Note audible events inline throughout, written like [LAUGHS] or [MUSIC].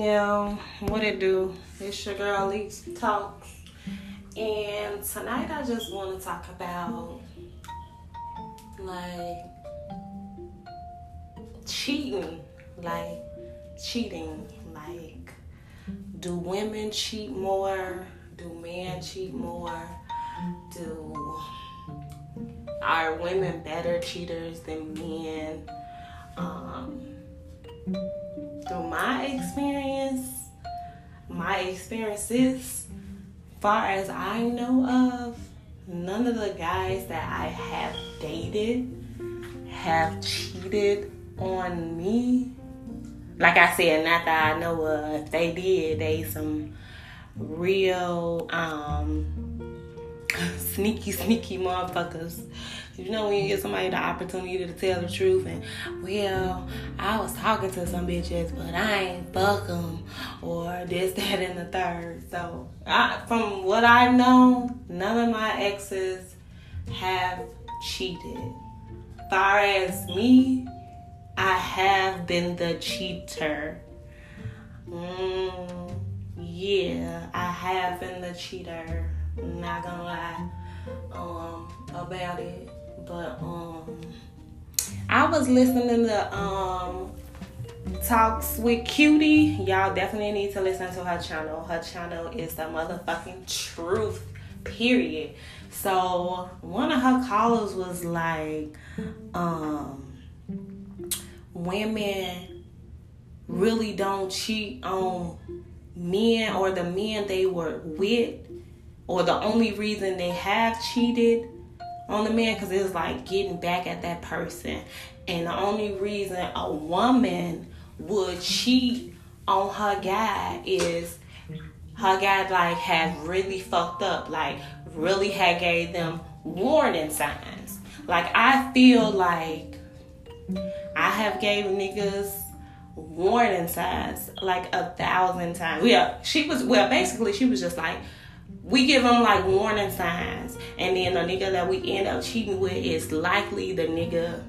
Yeah, what it do? It's your girl Leaks Talks. And tonight I just want to talk about like cheating. Like cheating. Like do women cheat more? Do men cheat more? Do are women better cheaters than men? Through my experience, my experiences, far as I know of, none of the guys that I have dated have cheated on me. Like I said, not that I know of. If they did, they some real um sneaky, sneaky motherfuckers you know when you give somebody the opportunity to tell the truth and, well, I was talking to some bitches, but I ain't fuck them or this, [LAUGHS] that, and the third. So I, from what I know, none of my exes have cheated. Far as me, I have been the cheater. Mm, yeah, I have been the cheater. Not gonna lie um, about it. But um, I was listening to um talks with Cutie. Y'all definitely need to listen to her channel. Her channel is the motherfucking truth. Period. So one of her callers was like, um, women really don't cheat on men or the men they were with, or the only reason they have cheated on the man because it's like getting back at that person. And the only reason a woman would cheat on her guy is her guy like had really fucked up, like really had gave them warning signs. Like I feel like I have gave niggas warning signs like a thousand times. Yeah, she was well basically she was just like we give them like warning signs, and then the nigga that we end up cheating with is likely the nigga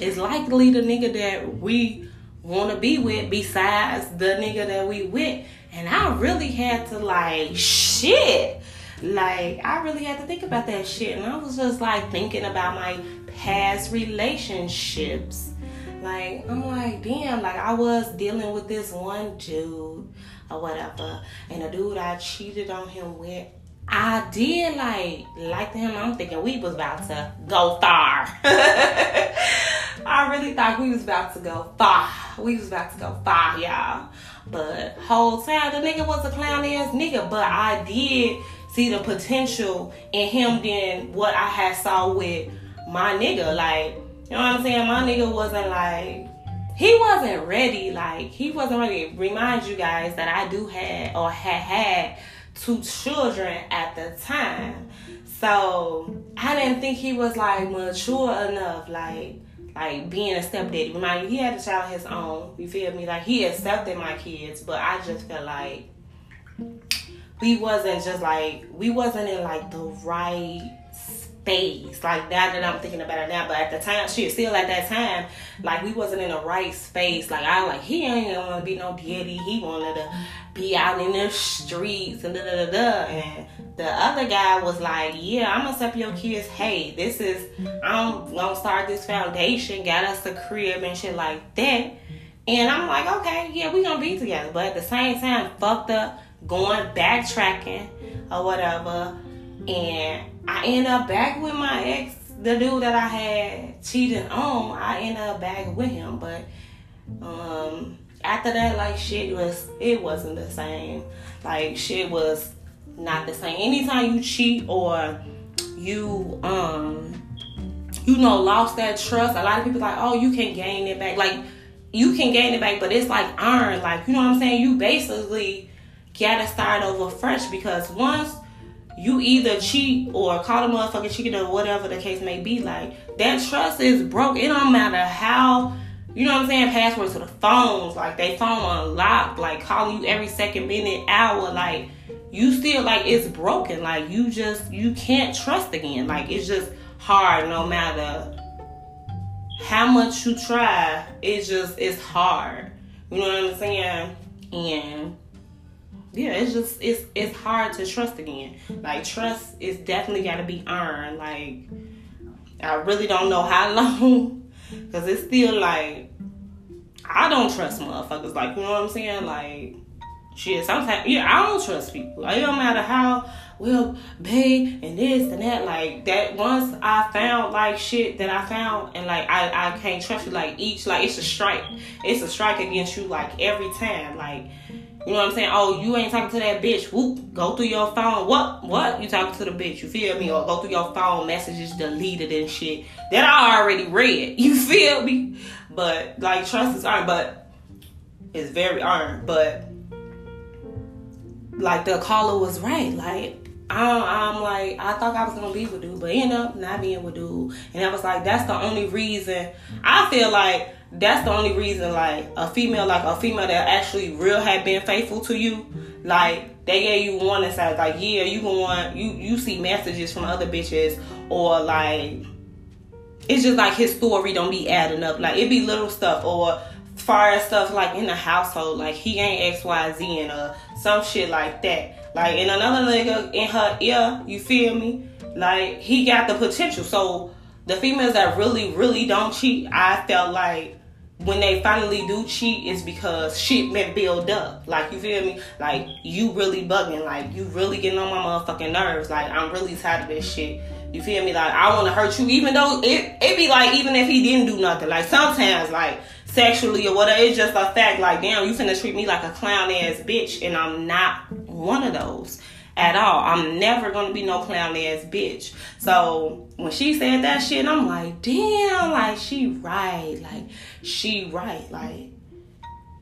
is likely the nigga that we want to be with besides the nigga that we with. And I really had to like shit. Like I really had to think about that shit. And I was just like thinking about my past relationships. Like I'm like, damn, like I was dealing with this one dude or whatever. And the dude I cheated on him with, I did like like him. I'm thinking we was about to go far. [LAUGHS] I really thought we was about to go far. We was about to go far, y'all. But whole time the nigga was a clown ass nigga. But I did see the potential in him than what I had saw with my nigga. Like, you know what I'm saying? My nigga wasn't like he wasn't ready. Like he wasn't ready. Remind you guys that I do had or had had two children at the time. So I didn't think he was like mature enough, like like being a stepdaddy. Remind you, he had a child his own. You feel me? Like he accepted my kids, but I just felt like we wasn't just like we wasn't in like the right space. Like now that I'm thinking about it now, but at the time, shit, still at that time, like we wasn't in the right space. Like I like he ain't gonna be no daddy. He wanted to be out in the streets and da da da da. And the other guy was like, yeah, I'm gonna step your kids. Hey, this is I'm gonna start this foundation. Got us a crib and shit like that. And I'm like, okay, yeah, we gonna be together. But at the same time, fucked up, going backtracking or whatever. And I end up back with my ex, the dude that I had cheated on. I end up back with him, but um, after that, like shit was, it wasn't the same. Like shit was not the same. Anytime you cheat or you um, you know, lost that trust. A lot of people like, oh, you can gain it back. Like you can gain it back, but it's like iron. Like you know what I'm saying? You basically gotta start over fresh because once you either cheat or call a motherfucker cheating or whatever the case may be. Like that trust is broke. It don't matter how you know what I'm saying, passwords to the phones, like they phone unlocked, like calling you every second, minute, hour, like you still like it's broken. Like you just you can't trust again. Like it's just hard no matter how much you try, it's just it's hard. You know what I'm saying? And yeah, it's just it's it's hard to trust again. Like trust is definitely got to be earned. Like I really don't know how [LAUGHS] long, cause it's still like I don't trust motherfuckers. Like you know what I'm saying? Like shit. Sometimes yeah, I don't trust people. Like it don't matter how well, babe, and this and that. Like that. Once I found like shit that I found, and like I I can't trust you. Like each like it's a strike. It's a strike against you. Like every time. Like you know what I'm saying? Oh, you ain't talking to that bitch. Whoop, go through your phone. What? What? You talking to the bitch? You feel me? Or go through your phone, messages deleted and shit that I already read. [LAUGHS] You feel me? But like trust is earned, but it's very earned. But like the caller was right. Like I'm, I'm like, I thought I was gonna be with dude, but end up not being with dude. And I was like, that's the only reason. I feel like that's the only reason, like a female, like a female that actually real had been faithful to you, like they gave you one said, like, yeah, you can want you you see messages from other bitches or like it's just like his story don't be adding up. Like it be little stuff or far as stuff like in the household, like he ain't X Y Z and uh some shit like that. Like, and another nigga in her ear, you feel me? Like, he got the potential. So, the females that really, really don't cheat, I felt like when they finally do cheat, it's because shit been built up. Like, you feel me? Like, you really bugging. Like, you really getting on my motherfucking nerves. Like, I'm really tired of this shit. You feel me? Like, I want to hurt you, even though it, it be like, even if he didn't do nothing. Like, sometimes, like, sexually or whatever. It's just a fact. Like, damn, you finna treat me like a clown ass bitch, and I'm not one of those at all. I'm never gonna be no clown ass bitch. So when she said that shit, I'm like, damn, like she right, like she right, like.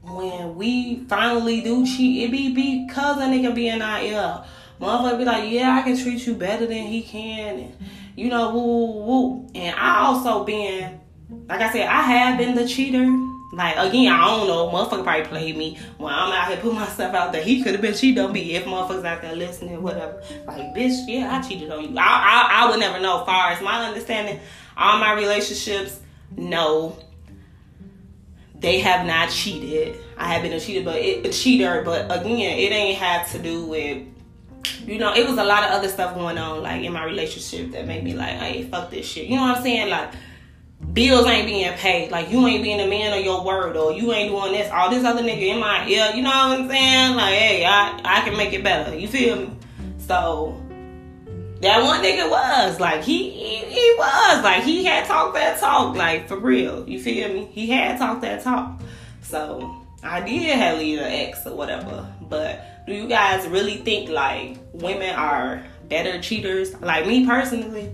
When we finally do cheat, it be because a nigga be in our ear. Motherfucker be like, yeah, I can treat you better than he can, and you know, woo, woo, woo. And I also been like I said, I have been the cheater. Like again, I don't know. Motherfucker probably played me when I'm out here putting myself out there. He could have been cheating on me if motherfuckers out there listening, whatever. Like, bitch, yeah, I cheated on you. I, I, I would never know. Far as my understanding, all my relationships, no, they have not cheated. I have been a cheater, but it, a cheater. But again, it ain't had to do with you know, it was a lot of other stuff going on, like in my relationship that made me like, hey, fuck this shit. You know what I'm saying? Like, bills ain't being paid. Like you ain't being a man of your word, or you ain't doing this. All this other nigga in my ear. You know what I'm saying? Like, hey, I I can make it better. You feel me? So that one nigga was like he, he was like he had talked that talk like for real. You feel me? He had talked that talk. So I did have leave an ex or whatever. But do you guys really think like women are better cheaters? Like me personally.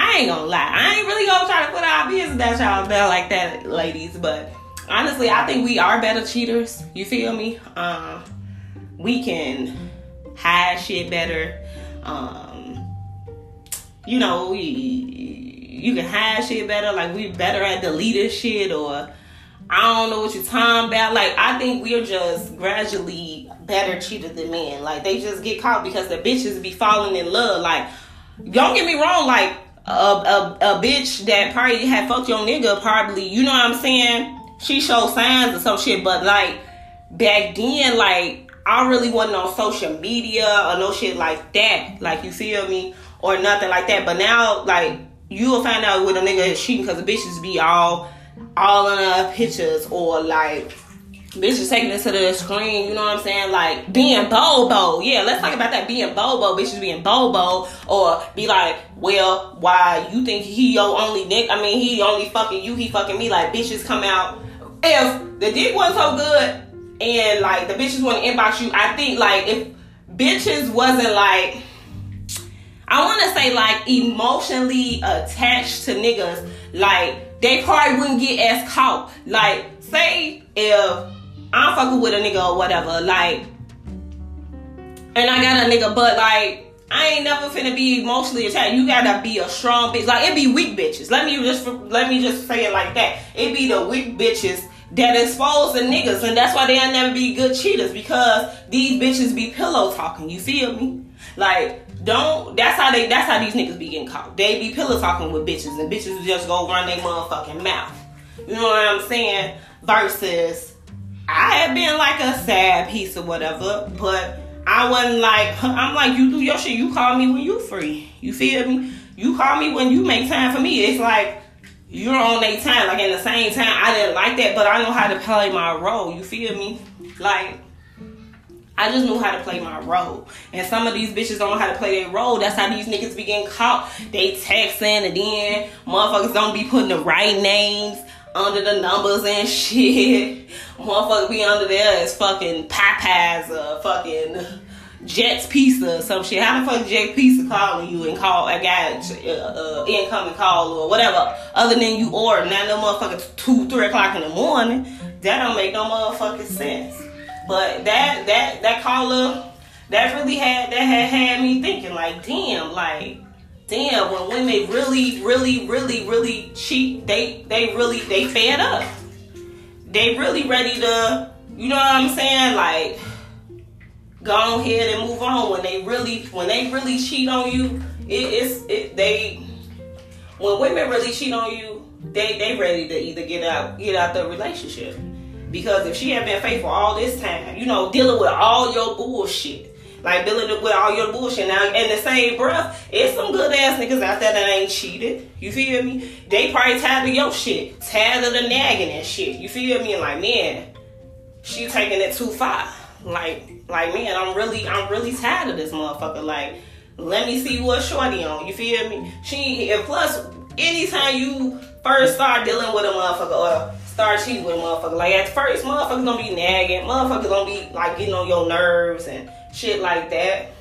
I ain't gonna lie. I ain't really gonna try to put our business that y'all bell like that, ladies. But honestly, I think we are better cheaters. You feel me? Um, we can hide shit better. Um, you know, we you can hide shit better. Like we better at deleting shit or I don't know what you're talking about. Like I think we're just gradually better cheaters than men. Like they just get caught because the bitches be falling in love. Like don't get me wrong. Like a, a, a bitch that probably had fucked your nigga probably, you know what I'm saying? She showed signs of some shit, but like back then, like I really wasn't on social media or no shit like that. Like you feel me? Or nothing like that. But now, like, you will find out with a nigga is cheating because the bitches be all all in the pictures or like bitches taking it to the screen, you know what I'm saying? Like being bobo. Yeah, let's talk about that being bobo, bitches being bobo, or be like, well, why you think he your only dick? I mean, he only fucking you, he fucking me. Like bitches come out. If the dick wasn't so good and like the bitches want to inbox you, I think like if bitches wasn't like I want to say like emotionally attached to niggas, like they probably wouldn't get as caught. Like say if I'm fucking with a nigga or whatever, like, and I got a nigga, but like, I ain't never finna be emotionally attached. You gotta be a strong bitch. Like it be weak bitches. Let me just let me just say it like that. It be the weak bitches that expose the niggas, and that's why they'll never be good cheaters because these bitches be pillow talking. You feel me? Like don't. That's how they. That's how these niggas be getting caught. They be pillow talking with bitches, and bitches just go run their motherfucking mouth. You know what I'm saying? Versus I had been like a sad piece or whatever, but I wasn't like [LAUGHS] I'm like you do your shit. You call me when you free. You feel me? You call me when you make time for me. It's like you're on a time. Like in the same time, I didn't like that, but I know how to play my role. You feel me? Like I just knew how to play my role. And some of these bitches don't know how to play their role. That's how these niggas be getting caught. They texting and then motherfuckers don't be putting the right names under the numbers and [LAUGHS] shit. Motherfucker be under there as fucking Popeyes or fucking Jets Pizza or some shit. How the fuck Jets Pizza calling you and call a guy uh, uh, incoming call or whatever other than you order? Now no motherfucker two, three o'clock in the morning. That don't make no motherfucking sense. But that that that caller that really had that had had me thinking like, damn, like damn, when women really, really, really, really cheat, they they really they fed up. They really ready to, you know what I'm saying? Like, go ahead and move on. When they really, when they really cheat on you, it, it's it, they. When women really cheat on you, they they ready to either get out get out the relationship. Because if she had been faithful all this time, you know, dealing with all your bullshit, like dealing with all your bullshit. Now, in the same breath, it's some good ass niggas out there that ain't cheated. You feel me? They probably tired of your shit, tired of the nagging and shit. You feel me? And like, man, she taking it too far. Like, like man, I'm really, I'm really tired of this motherfucker. Like, let me see what shorty on. You feel me? She and plus, anytime you first start dealing with a motherfucker or start cheating with a motherfucker. Like at first, motherfuckers gonna be nagging, motherfuckers gonna be like getting on your nerves and shit like that.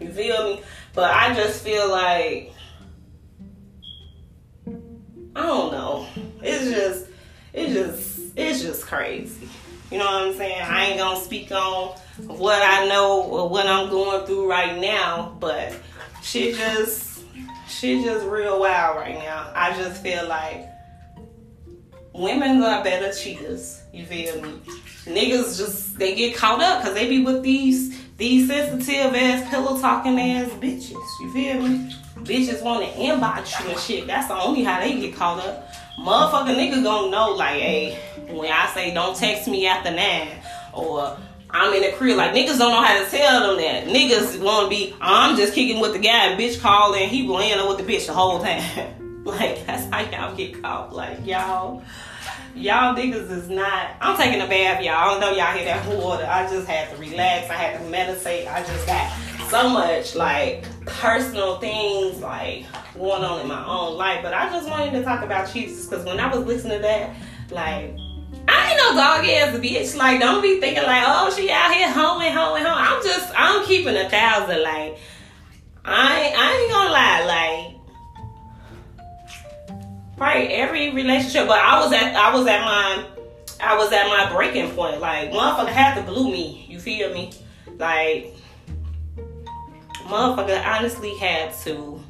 You feel me? But I just feel like I don't know. It's just it's just it's just crazy. You know what I'm saying? I ain't gonna speak on what I know or what I'm going through right now, but she just shit just real wild right now. I just feel like women are better cheaters. You feel me? Niggas just they get caught up because they be with these these sensitive ass pillow talking ass bitches. You feel me? Bitches want to inbox you and shit. That's the only how they get caught up. Motherfucker nigga gonna know like, hey, when I say don't text me after nine or I'm in the crib. Like niggas don't know how to tell them that. Niggas wanna be, I'm just kicking with the guy, bitch calling, he laying up with the bitch the whole time. [LAUGHS] Like [LAUGHS] that's how y'all get caught. Like y'all, y'all niggas is not. I'm taking a bath, y'all. I don't know y'all hear that water. I just had to relax. I had to meditate. I just got so much like personal things like going on in my own life. But I just wanted to talk about Jesus because when I was listening to that, like. I ain't no dog ass bitch. Like, don't be thinking like, oh, she out here hoeing, hoeing, hoeing. I'm just, I'm keeping a thousand. Like, I, I ain't gonna lie. Like, Right, every relationship. But I was at I was at my I was at my breaking point. Like motherfucker had to blue me. You feel me? Like motherfucker honestly had to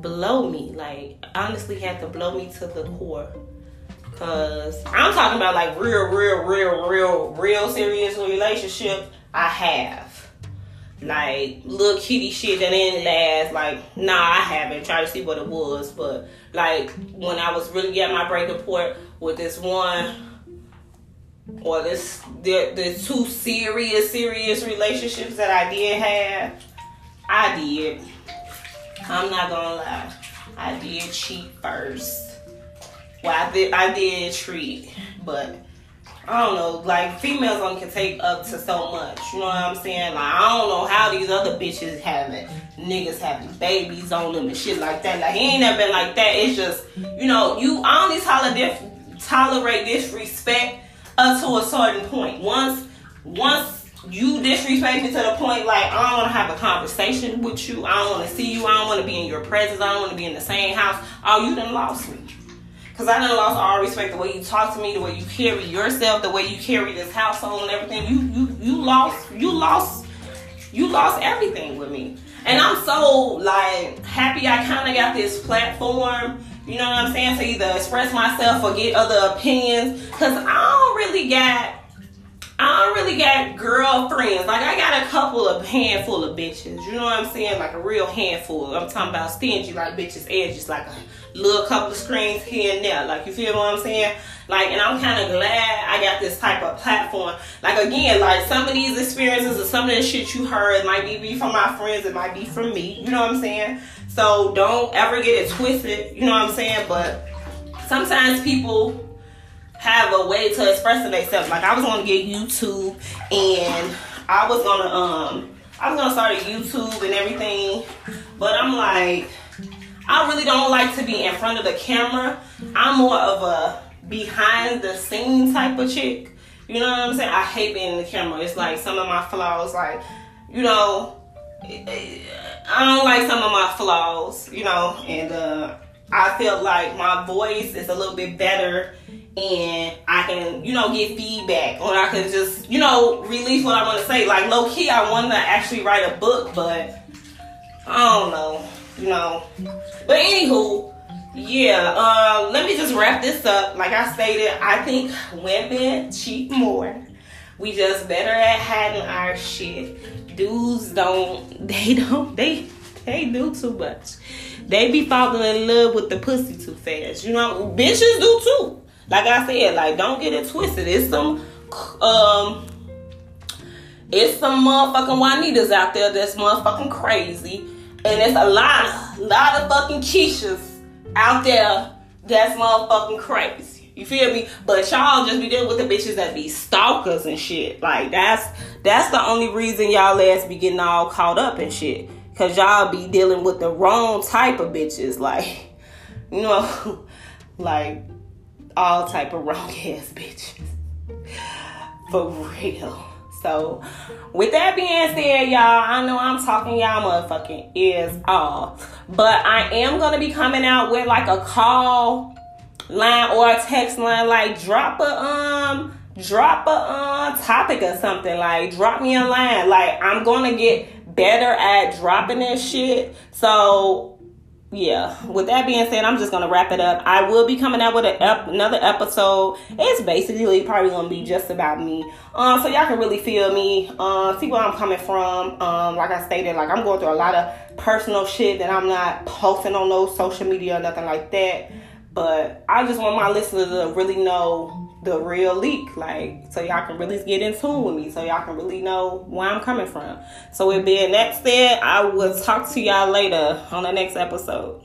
blow me. Like honestly had to blow me to the core. Cause I'm talking about like real, real, real, real, real serious relationship. I have like little kitty shit that didn't last. Like, nah, I haven't. tried to see what it was, but like when I was really at my breaking point with this one or this the the two serious serious relationships that I did have, I did. I'm not gonna lie, I did cheat first. Well, I did I did treat, but I don't know, like females only can take up to so much. You know what I'm saying? Like I don't know how these other bitches having niggas having babies on them and shit like that. Like he ain't never been like that. It's just you know you only tolerate tolerate disrespect up to a certain point. Once once you disrespect me to the point like I don't want to have a conversation with you. I don't want to see you. I don't want to be in your presence. I don't want to be in the same house. Oh, you done lost me. Cause I done lost all respect the way you talk to me, the way you carry yourself, the way you carry this household and everything. You you you lost you lost you lost everything with me. And I'm so like happy I kinda got this platform, you know what I'm saying, to either express myself or get other opinions. Cause I don't really got I don't really got girlfriends. Like I got a couple of handful of bitches. You know what I'm saying? Like a real handful. I'm talking about stingy like bitches edges, like a little couple of screens here and there. Like you feel what I'm saying? Like, and I'm kind of glad I got this type of platform. Like, again, like some of these experiences or some of the shit you heard might be from my friends, it might be from me. You know what I'm saying? So don't ever get it twisted. You know what I'm saying? But sometimes people have a way to express themselves. Like I was gonna get YouTube and I was gonna um I was gonna start a YouTube and everything, but I'm like I really don't like to be in front of the camera. I'm more of a behind the scene type of chick. You know what I'm saying? I hate being in the camera. It's like some of my flaws, like, you know, I don't like some of my flaws, you know, and uh, I feel like my voice is a little bit better and I can, you know, get feedback or I can just, you know, release what I want to say. Like low key, I want to actually write a book, but I don't know, you know. But anywho, yeah, uh, let me just wrap this up. Like I stated, I think women cheat more. We just better at hiding our shit. Dudes don't, [LAUGHS] they don't, they, they do too much. They be falling in love with the pussy too fast. You know, bitches do too. Like I said, like don't get it twisted. It's some um it's some motherfucking Juanitas out there that's motherfucking crazy. And it's a lot, lot of fucking Keishas out there that's motherfucking crazy. You feel me? But y'all just be dealing with the bitches that be stalkers and shit. Like that's that's the only reason y'all ass be getting all caught up and shit. Cause y'all be dealing with the wrong type of bitches. Like, you know, [LAUGHS] like all type of wrong ass bitches. For real. So, with that being said, y'all, I know I'm talking y'all motherfucking ears off, but I am gonna be coming out with like a call line or a text line. Like, drop a um, drop a um topic or something. Like, drop me a line. Like, I'm gonna get better at dropping this shit. So yeah, with that being said, I'm just gonna wrap it up. I will be coming out with ep- another episode. It's basically probably gonna be just about me, um, so y'all can really feel me, uh, see where I'm coming from. Um, like I stated, like I'm going through a lot of personal shit that I'm not posting on no social media or nothing like that. But I just want my listeners to really know the real leak, like so y'all can really get in tune with me, so y'all can really know where I'm coming from. So with being that said, I will talk to y'all later on the next episode.